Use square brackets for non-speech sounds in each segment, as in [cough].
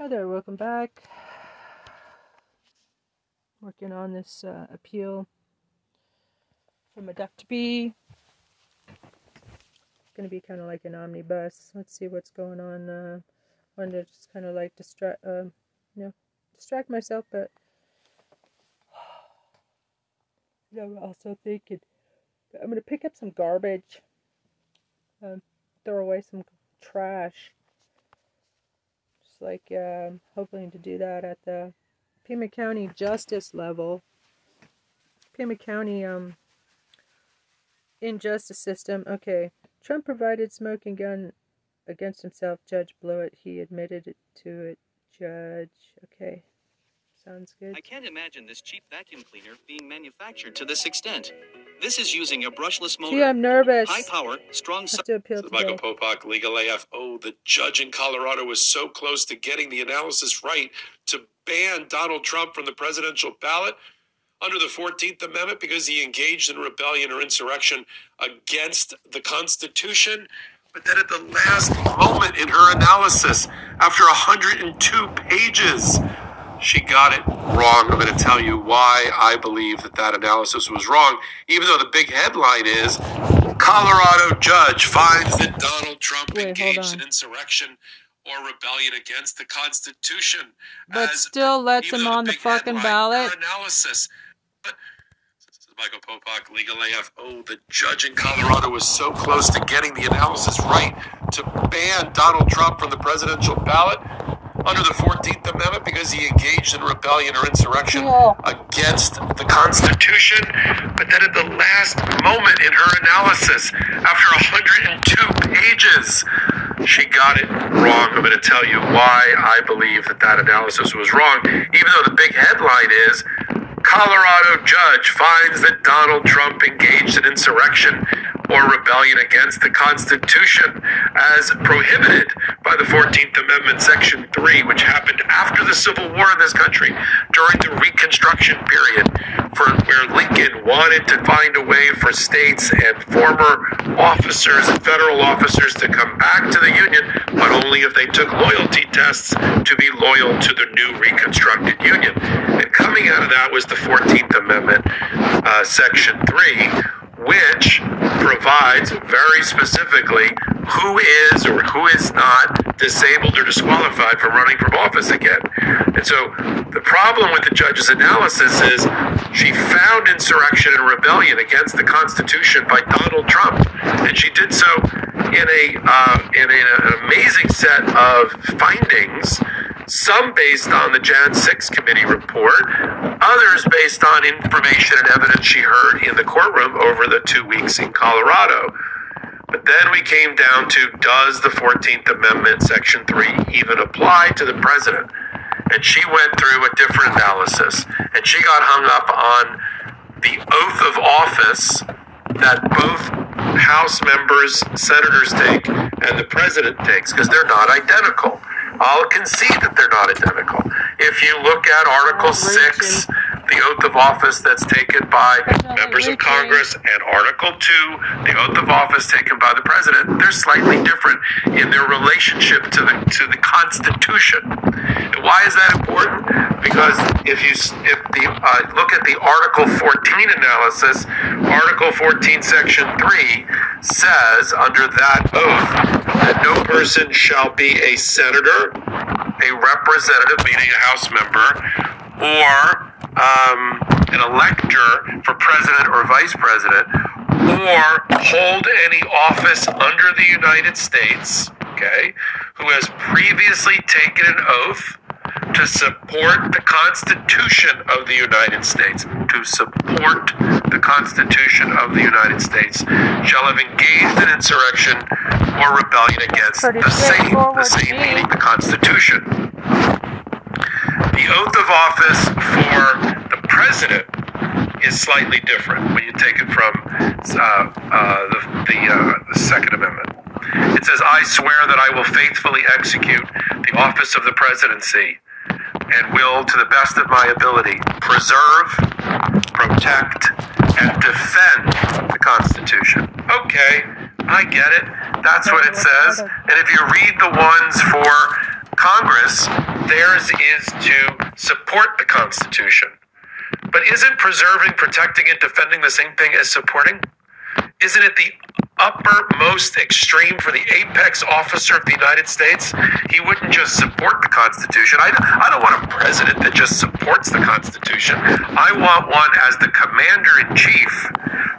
Hi there, welcome back. Working on this uh, appeal from a duck to bee. Going to be kind of like an omnibus. Let's see what's going on. Uh, wanted to just kind of like distract, uh, you know, distract myself, but [sighs] I'm also thinking I'm going to pick up some garbage, um, throw away some trash like um, hoping to do that at the Pima County Justice level. Pima County um, injustice system. Okay, Trump provided smoking gun against himself. Judge Blewett. He admitted it to it. Judge. Okay. Sounds good. I can't imagine this cheap vacuum cleaner being manufactured to this extent. This is using a brushless motor. See, I'm nervous. High power, strong. Have to appeal is Michael. Popak, Legal AF. Oh, the judge in Colorado was so close to getting the analysis right to ban Donald Trump from the presidential ballot under the 14th Amendment because he engaged in rebellion or insurrection against the Constitution. But then at the last moment in her analysis, after 102 pages, she got it wrong. I'm going to tell you why I believe that that analysis was wrong, even though the big headline is Colorado judge finds that Donald Trump Wait, engaged in insurrection or rebellion against the Constitution. But as- still lets him on the big fucking headline, ballot. analysis. But this is Michael Popak, Legal AF. Oh, the judge in Colorado was so close to getting the analysis right to ban Donald Trump from the presidential ballot under the 14th Amendment because he engaged in rebellion or insurrection Yeah. against the Constitution. But then at the last moment in her analysis, after 102 pages, she got it wrong. I'm going to tell you why I believe that that analysis was wrong, even though the big headline is Colorado judge finds that Donald Trump engaged in insurrection or rebellion against the Constitution as prohibited by the 14th Amendment, Section 3, which happened after the Civil War in this country during the Reconstruction period, for where Lincoln wanted to find a way for states and former officers and federal officers to come back to the Union, but only if they took loyalty tests to be loyal to the new Reconstructed Union. And coming out of that was the 14th Amendment, uh, Section 3, which provides very specifically who is or who is not disabled or disqualified from running for office again. And so the problem with the judge's analysis is she found insurrection and rebellion against the Constitution by Donald Trump, and she did so in a uh, in a, an amazing set of findings. Some based on the Jan 6 committee report, others based on information and evidence she heard in the courtroom over the two weeks in Colorado. But then we came down to does the 14th Amendment, Section 3, even apply to the president? And she went through a different analysis, and she got hung up on the oath of office that both House members, senators take, and the president takes, because they're not identical. I'll concede that they're not identical. If you look at Article 6, the oath of office that's taken by members of Congress, and Article 2, the oath of office taken by the president, they're slightly different in their relationship to the to the Constitution. And why is that important? Because if you if the uh, look at the Article 14 analysis, Article 14, Section 3 says under that oath that no person shall be a senator, a representative, meaning a House member, or um, an elector for president or vice president, or hold any office under the United States, okay, who has previously taken an oath to support the Constitution of the United States, to support the Constitution of the United States, shall have engaged in insurrection or rebellion against the same, the same meaning the Constitution. The oath of office for the president is slightly different when you take it from uh, uh, the, the, uh, the Second Amendment. It says, I swear that I will faithfully execute the office of the presidency and will, to the best of my ability, preserve, protect, and defend the Constitution. Okay, I get it. That's what it says. And if you read the ones for Congress, theirs is to support the Constitution. But isn't preserving, protecting, and defending the same thing as supporting? Isn't it the uppermost extreme for the apex officer of the United States? He wouldn't just support the Constitution. I, I don't want a president that just supports the Constitution. I want one as the commander in chief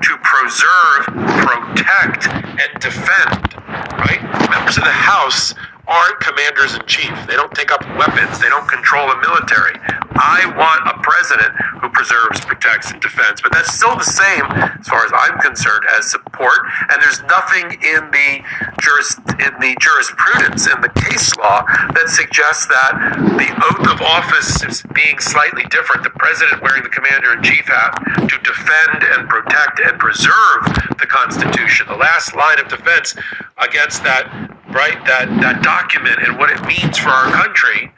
to preserve, protect, and defend, right? Members of the House aren't commanders in chief. They don't take up weapons. They don't control a military. I want a president who preserves, protects, and defends. But that's still the same, as far as I'm concerned, as support. And there's nothing in the juris, in the jurisprudence in the case law that suggests that the oath of office is being slightly different. The president wearing the commander in chief hat to defend and protect and preserve the Constitution. The last line of defense against that right that that document and what it means for our country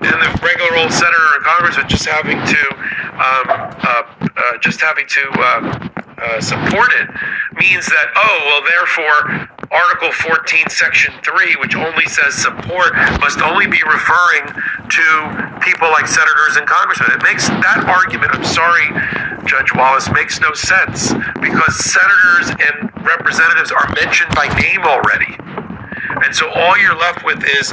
and the regular old senator and congressman just having to um, uh, uh, just having to uh, uh, support it means that oh well therefore article 14 section 3 which only says support must only be referring to people like senators and congressmen. It makes that argument i'm sorry judge wallace makes no sense because senators and representatives are mentioned by name already and so all you're left with is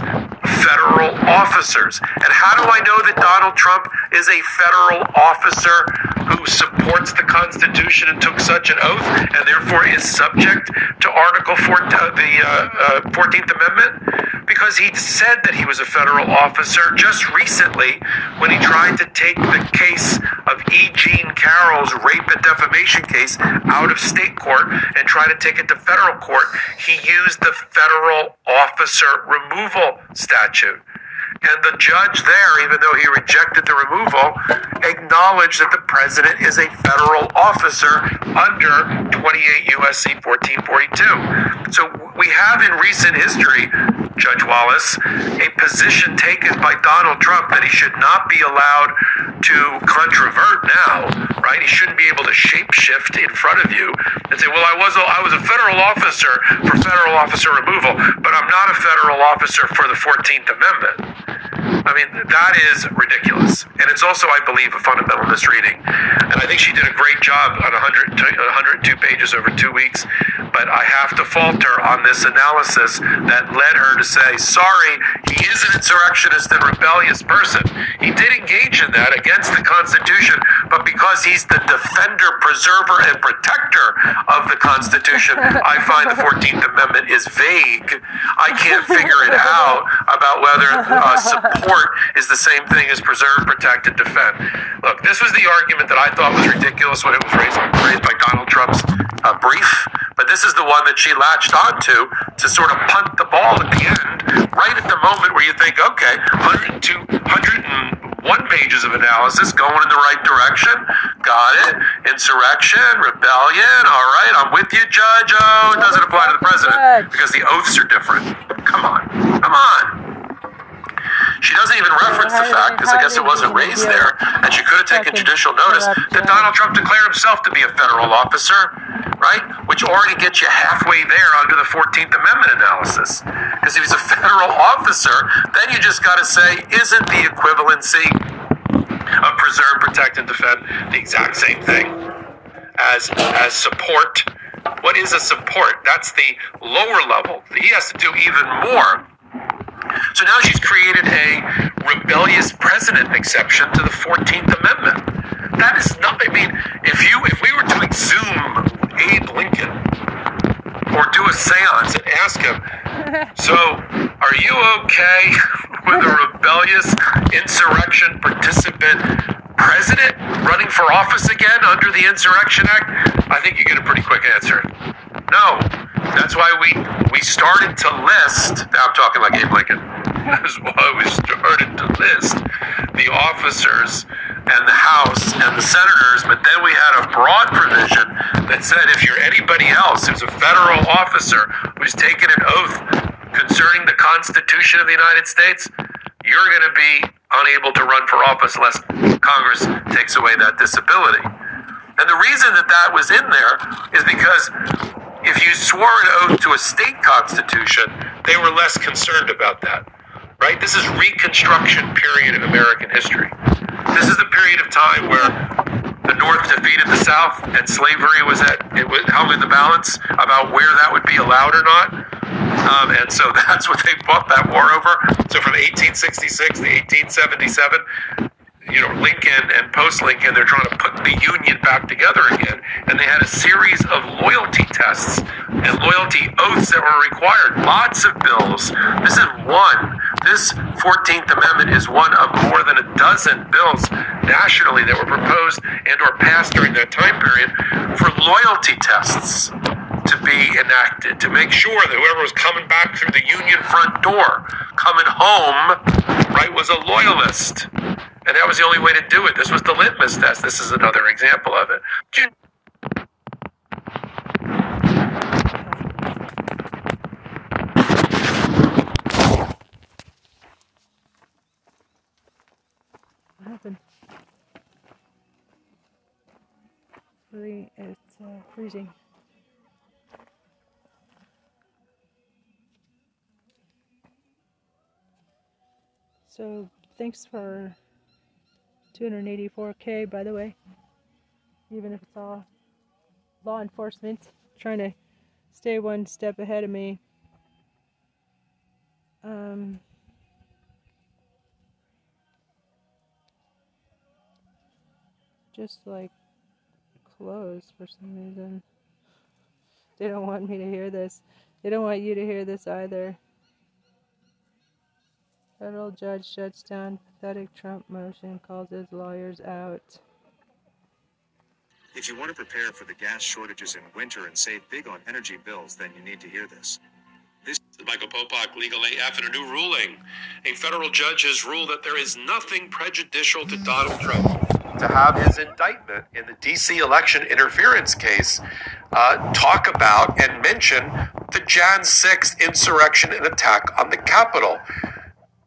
federal officers. And how do I know that Donald Trump is a federal officer who supports the Constitution and took such an oath and therefore is subject to Article 4, uh, the uh, uh, 14th Amendment? Because he said that he was a federal officer just recently when he tried to take the case of E. Jean Carroll's rape and defamation case out of state court and try to take it to federal court. He used the federal officer removal statute. And the judge there, even though he rejected the removal, acknowledged that the president is a federal officer under 28 USC 1442. So we have in recent history, Judge Wallace, a position taken by Donald Trump that he should not be allowed to controvert now, right? He shouldn't be able to shapeshift in front of you and say, "Well, I was a, I was a federal officer for federal officer removal, but I'm not a federal officer for the 14th Amendment." I mean, that is ridiculous. And it's also, I believe, a fundamental misreading. And I think she did a great job on 100, 102 pages over two weeks. But I have to falter on this analysis that led her to say, sorry, he is an insurrectionist and rebellious person. He did engage in that against the Constitution, but because he's the defender, preserver, and protector of the Constitution, [laughs] I find the 14th Amendment is vague. I can't figure it out about whether uh, support is the same thing as preserve, protect, and defend. Look, this was the argument that I thought was ridiculous when it was raised, raised by Donald Trump's uh, brief, but this is the one that she latched onto to sort of punt the ball at the end, right at the moment where you think, okay, 102, 101 pages of analysis going in the right direction. Got it. Insurrection, rebellion. All right, I'm with you, Judge. Oh, it doesn't apply to the president because the oaths are different. Come on. Come on. She doesn't even reference the fact, because I guess it wasn't raised there, and she could have taken judicial notice, that Donald Trump declared himself to be a federal officer, right? Which already gets you halfway there under the 14th Amendment analysis. Because if he's a [laughs] federal officer, then you just got to say, isn't the equivalency of preserve, protect, and defend the exact same thing as as support? What is a support? That's the lower level. He has to do even more so now she's created a rebellious president exception to the 14th Amendment. That is not, I mean, if you, if we were to exhume Abe Lincoln or do a seance and ask him, so are you okay [laughs] with a rebellious insurrection participant president running for office again under the Insurrection Act? I think you get a pretty quick answer. No. That's why we we started to list. Now I'm talking like Abe Lincoln. [laughs] That's why we started to list the officers and the House and the senators, but then we had a broad provision that said if you're anybody else who's a federal officer who's taken an oath concerning the Constitution of the United States, you're going to be unable to run for office unless Congress takes away that disability. And the reason that that was in there is because if you swore an oath to a state constitution, they were less concerned about that. right? This is Reconstruction period in American history. This is the period of time where the North defeated the South and slavery was at it was hung in the balance about where that would be allowed or not. Um, and so [laughs] that's what they fought that war over. So from 1866 to 1877, you know, Lincoln and post Lincoln, they're trying to put the Union back together again. And they had a series of loyalty tests and loyalty oaths that were required. Lots of bills. This is one. This 14th Amendment is one of more than a dozen bills nationally that were proposed and or passed during that time period for loyalty tests to be enacted to make sure that whoever was coming back through the Union front door, coming home, right, was a loyalist. And that was the only way to do it. This was the litmus test. This is another example of it. What happened? Really, it's uh, freezing. So, thanks for 284k, by the way. Even if it's all law enforcement trying to stay one step ahead of me. Um, just like closed for some reason. They don't want me to hear this. They don't want you to hear this either. Federal judge shuts down pathetic Trump motion, calls his lawyers out. If you want to prepare for the gas shortages in winter and save big on energy bills, then you need to hear this. This is Michael Popak, Legal AF, in a new ruling. A federal judge has ruled that there is nothing prejudicial to Donald Trump to have his indictment in the DC election interference case uh, talk about and mention the Jan 6th insurrection and attack on the Capitol.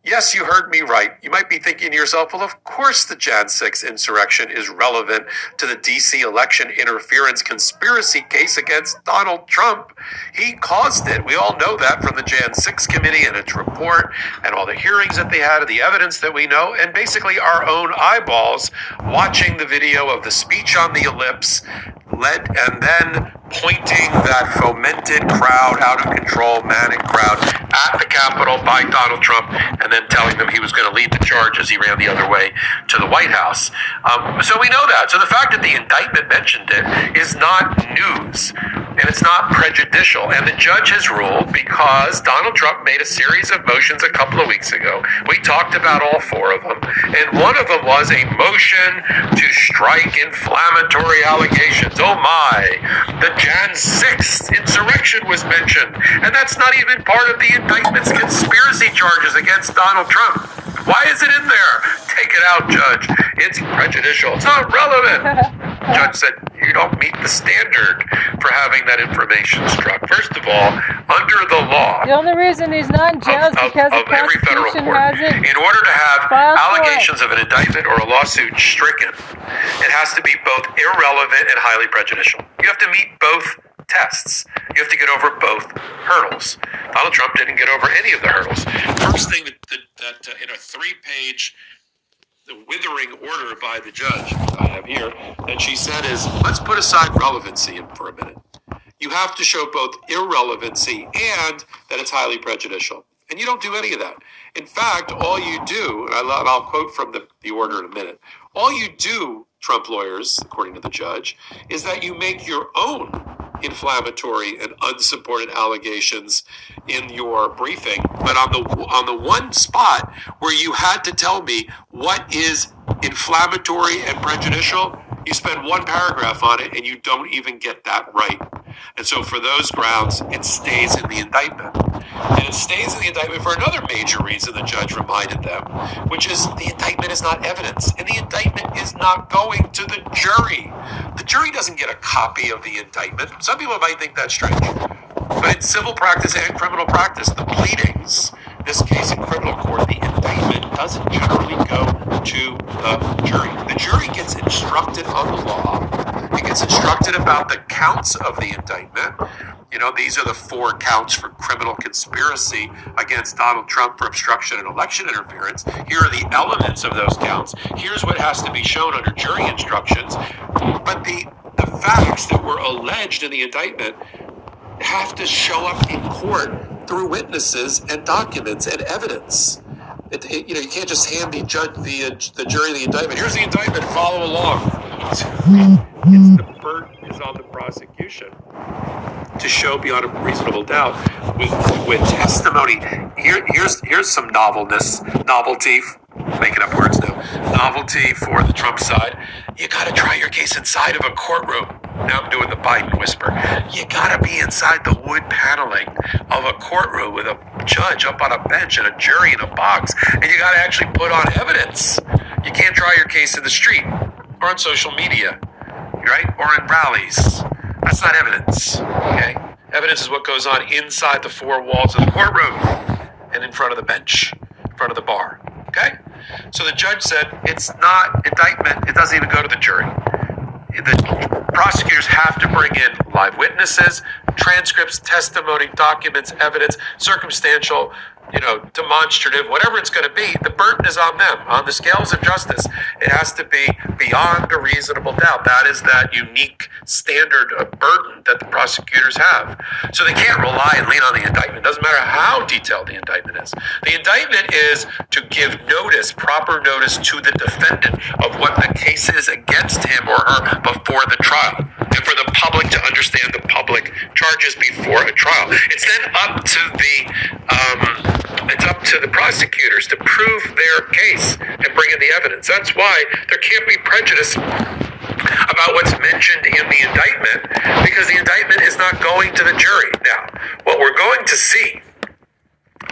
Yes, you heard me right. You might be thinking to yourself, well, of course the Jan 6 insurrection is relevant to the DC election interference conspiracy case against Donald Trump. He caused it. We all know that from the Jan 6 committee and its report and all the hearings that they had and the evidence that we know, and basically our own eyeballs watching the video of the speech on the ellipse led and then pointing that fomented crowd, out of control, manic crowd at the Capitol by Donald Trump, and then telling them he was going to lead the charge as he ran the other way to the White House. Um, so we know that. So the fact that the indictment mentioned it is not news, and it's not prejudicial. And the judge has ruled because Donald Trump made a series of motions a couple of weeks ago. We talked about all four of them, and one of them was a motion to strike inflammatory allegations. Oh my! The Jan 6th insurrection was mentioned, and that's not even part of the indictment's conspiracy charges against Donald Trump. Why is it in there? Take it out, Judge. It's prejudicial. It's not relevant. [laughs] Judge said you don't meet the standard for having that information struck. First of all, under the law, The only reason he's not in jail is of, of, because of the every federal court. In order to have allegations of an indictment or a lawsuit stricken, it has to be both irrelevant and highly prejudicial. You have to meet both tests. You have to get over both hurdles. Donald Trump didn't get over any of the hurdles. First thing that, that, that uh, in a three-page the withering order by the judge I have here that she said is let's put aside relevancy for a minute. You have to show both irrelevancy and that it's highly prejudicial. And you don't do any of that. In fact, all you do, and I'll quote from the, the order in a minute, all you do, Trump lawyers, according to the judge, is that you make your own inflammatory and unsupported allegations in your briefing. But on the on the one spot where you had to tell me what is inflammatory and prejudicial, you spend one paragraph on it and you don't even get that right. And so for those grounds, it stays in the indictment. And it stays in the indictment for another major reason the judge reminded them, which is the indictment is not evidence. And the indictment is not going to the jury. The jury doesn't get a copy of the indictment. Some people might think that's strange. But in civil practice and criminal practice, the pleadings, this case in criminal court, the indictment doesn't generally go to the jury. The jury gets instructed on the law It gets instructed about the counts of the indictment. You know, these are the four counts for criminal conspiracy against Donald Trump for obstruction and election interference. Here are the elements of those counts. Here's what has to be shown under jury instructions. But the, the facts that were alleged in the indictment have to show up in court through witnesses and documents and evidence. It, it, you know, you can't just hand the judge, the uh, the jury, the indictment. Here's the indictment. Follow along. It's the burden is on the prosecution to show beyond a reasonable doubt with with testimony. Here, here's here's some novelness, novelty. Making up words now. Novelty for the Trump side. You got to try your case inside of a courtroom. Now I'm doing the Biden whisper. You got to be inside the wood paneling of a courtroom with a judge up on a bench and a jury in a box, and you got to actually put on evidence. You can't try your case in the street or on social media, right? Or in rallies. That's not evidence. Okay? Evidence is what goes on inside the four walls of the courtroom and in front of the bench, in front of the bar. Okay? So the judge said it's not indictment, it doesn't even go to the jury. The prosecutors have to bring in live witnesses, transcripts, testimony, documents, evidence, circumstantial, you know, demonstrative, whatever it's going to be, the burden is on them. On the scales of justice, it has to be beyond a reasonable doubt. That is that unique standard of burden that the prosecutors have. So they can't rely and lean on the indictment. It doesn't matter how detailed the indictment is. The indictment is to give notice, proper notice to the defendant of what the case is against him or her before the trial. And for the public to understand the public charges before a trial. It's then up to the um, to the prosecutors to prove their case and bring in the evidence. That's why there can't be prejudice about what's mentioned in the indictment because the indictment is not going to the jury. Now, what we're going to see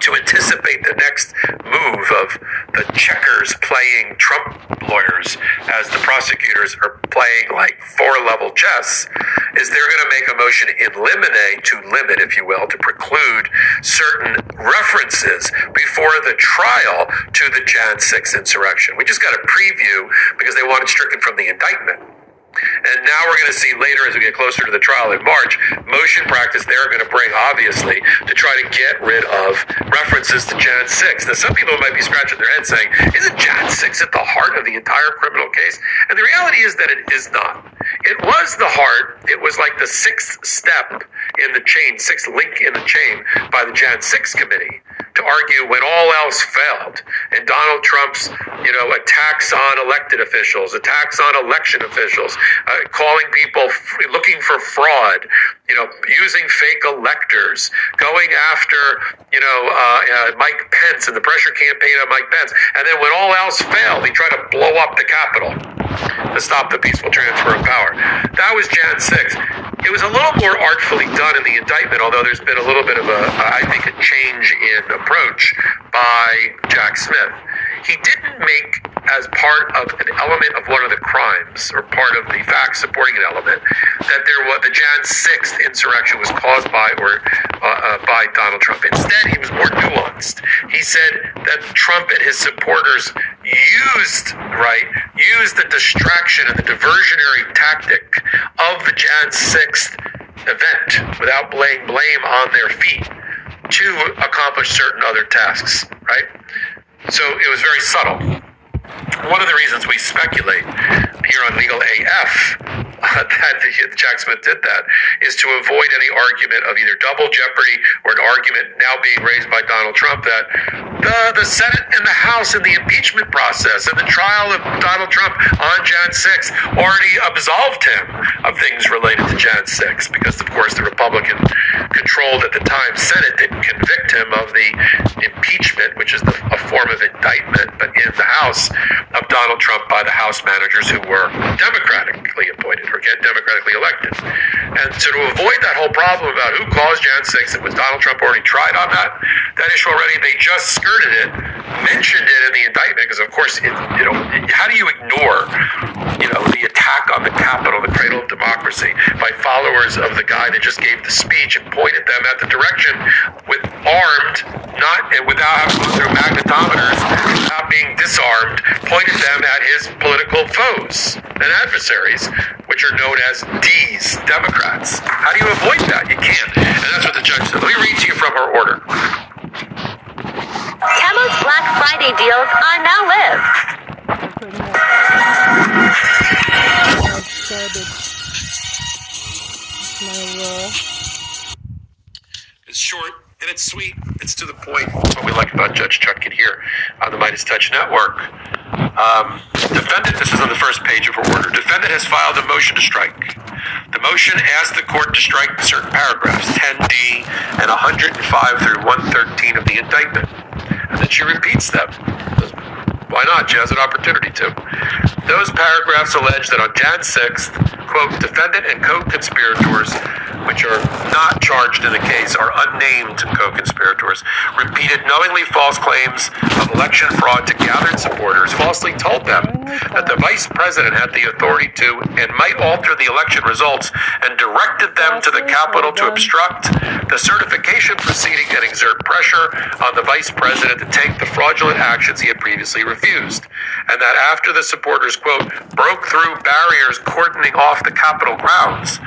to anticipate the next move of the checkers playing Trump lawyers as the prosecutors are playing like four level chess is they're going to make a motion in limine to limit, if you will, to preclude certain references before the trial to the Jan 6 insurrection. We just got a preview because they want it stricken from the indictment. And now we're going to see later as we get closer to the trial in March, motion practice they're going to bring, obviously, to try to get rid of references to Jan 6. Now, some people might be scratching their head saying, isn't Jan 6 at the heart of the entire criminal case? And the reality is that it is not. It was the heart, it was like the sixth step in the chain, sixth link in the chain by the Jan 6 committee argue when all else failed and Donald Trump's, you know, attacks on elected officials, attacks on election officials, uh, calling people looking for fraud, you know, using fake electors, going after, you know, uh, uh, Mike Pence and the pressure campaign on Mike Pence. And then when all else failed, he tried to blow up the Capitol to stop the peaceful transfer of power. That was Jan 6. It was a little more artfully done in the indictment, although there's been a little bit of a, I think, a change in approach by Jack Smith. He didn't make as part of an element of one of the crimes, or part of the facts supporting an element, that there was the Jan 6th insurrection was caused by or uh, uh, by Donald Trump. Instead, he was more nuanced. He said that Trump and his supporters used right used the distraction and the diversionary tactic of the Jan 6th event without laying blame on their feet to accomplish certain other tasks, right? So it was very subtle. One of the reasons we speculate here on Legal AF [laughs] that Jack Smith did that is to avoid any argument of either double jeopardy or an argument now being raised by Donald Trump that the, the Senate and the House in the impeachment process and the trial of Donald Trump on Jan 6 already absolved him of things related to Jan 6 because, of course, the Republican controlled at the time Senate didn't convict him of the impeachment, which is the, a form of indictment, in the House of Donald Trump by the House managers who were democratically appointed or get democratically elected. And so to avoid that whole problem about who caused Jan 6 and was Donald Trump already tried on that that issue already, they just skirted it, mentioned it in the indictment because of course it, you know how do you ignore you know the attack on the Capitol, the cradle of democracy, by followers of the guy that just gave the speech and pointed them at the direction with armed, not and without having to go through magnetometers, without being disarmed, pointed them at his political foes and adversaries, which are known as D's, Democrats. How do you avoid that? You can't. And that's what the judge said. Let me read to you from her order. Camo's Black Friday deals on Now Live. It's. Short and it's sweet. It's to the point. What we like about Judge Chuck Kid here on the Midas Touch Network. Um, defendant, this is on the first page of her order. Defendant has filed a motion to strike. The motion asks the court to strike certain paragraphs, 10D and 105 through 113 of the indictment. And then she repeats them. Why not? She has an opportunity to. Those paragraphs allege that on Jan 6th, quote, defendant and co-conspirators, which are not charged in the case, are unnamed co-conspirators, repeated knowingly false claims of election fraud to gathered supporters, falsely told them that the vice president had the authority to and might alter the election results, and directed them to the Capitol to obstruct the certification proceeding and exert pressure on the vice president to take the fraudulent actions he had previously refused. And that after the supporters, quote, broke through barriers cordoning off the Capitol grounds,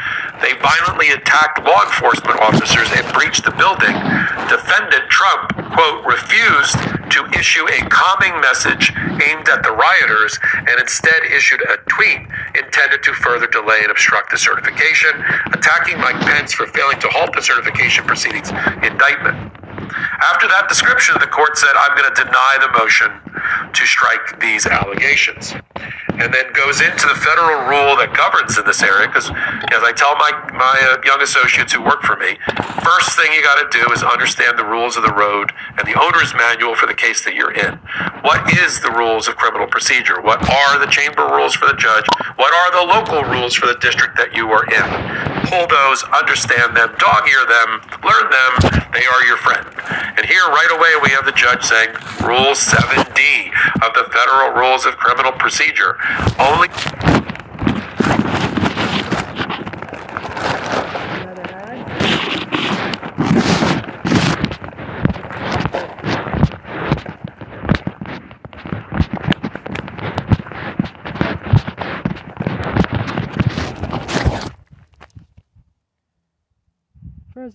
they violently attacked law enforcement officers and breached the building. Defendant Trump, quote, refused to issue a calming message aimed at the rioters and instead issued a tweet intended to further delay and obstruct the certification, attacking Mike Pence for failing to halt the certification proceedings indictment. After that description, the court said, I'm going to deny the motion to strike these allegations. And then goes into the federal rule that governs in this area, because as I tell my, my uh, young associates who work for me, first thing you got to do is understand the rules of the road and the owner's manual for the case that you're in. What is the rules of criminal procedure? What are the chamber rules for the judge? What are the local rules for the district that you are in? Pull those, understand them, dog ear them, learn them. They are your friend. And here, right away, we have the judge saying, Rule 7D of the Federal Rules of Criminal Procedure. Only Another ad.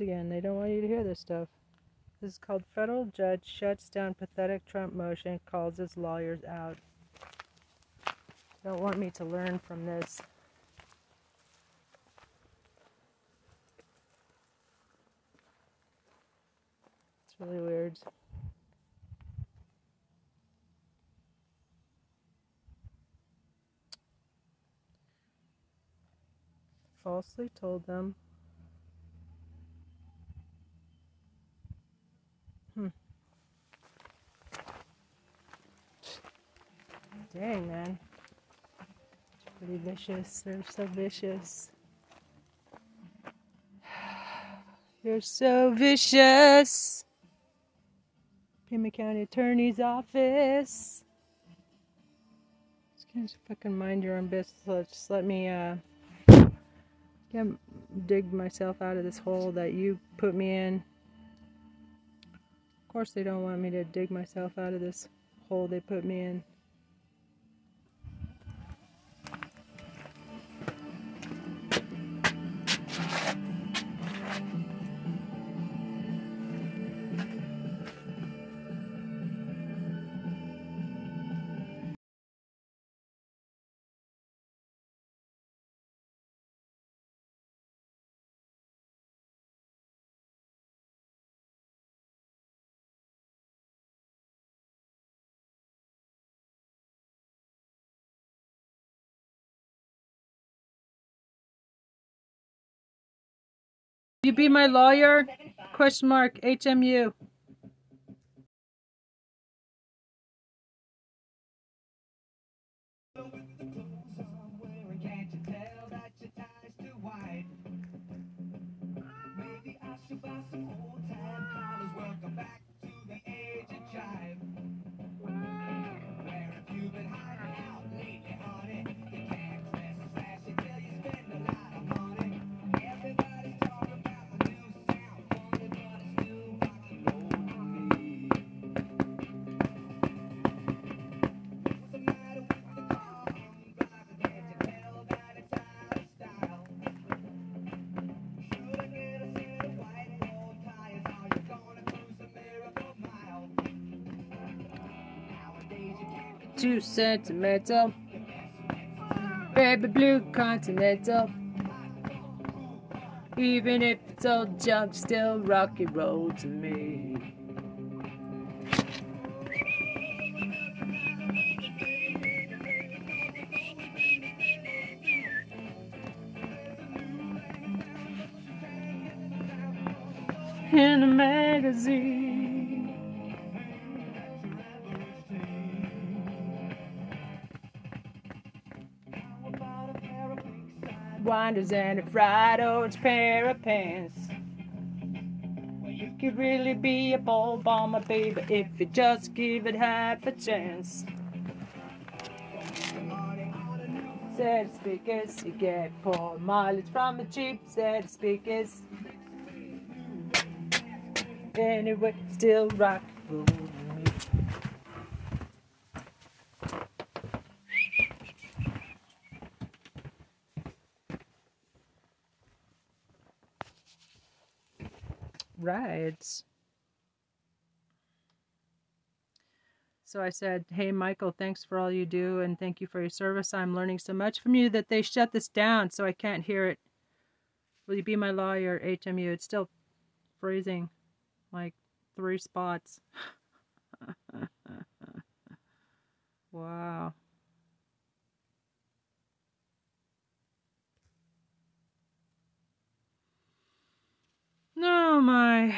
Again. They don't want you to hear this stuff. This is called Federal Judge Shuts Down Pathetic Trump Motion, Calls His Lawyers Out. Don't want me to learn from this. It's really weird. Falsely told them. Dang, man. It's pretty vicious. They're so vicious. You're so vicious. Pima County Attorney's Office. Just can't fucking mind your own business. Just let me uh get, dig myself out of this hole that you put me in. Of course, they don't want me to dig myself out of this hole they put me in. You be my lawyer? Question mark HMU. Too sentimental. Baby blue continental. Even if it's old junk, still rock and roll to me. In a magazine. Winders and a fried orange pair of pants. Well, You could really be a bull bomber, baby, if you just give it half a chance. Said speakers, you get poor mileage from the cheap said speakers. Anyway, still rock and Right. So I said, Hey, Michael, thanks for all you do and thank you for your service. I'm learning so much from you that they shut this down so I can't hear it. Will you be my lawyer, HMU? It's still freezing like three spots. [laughs] wow. No, my.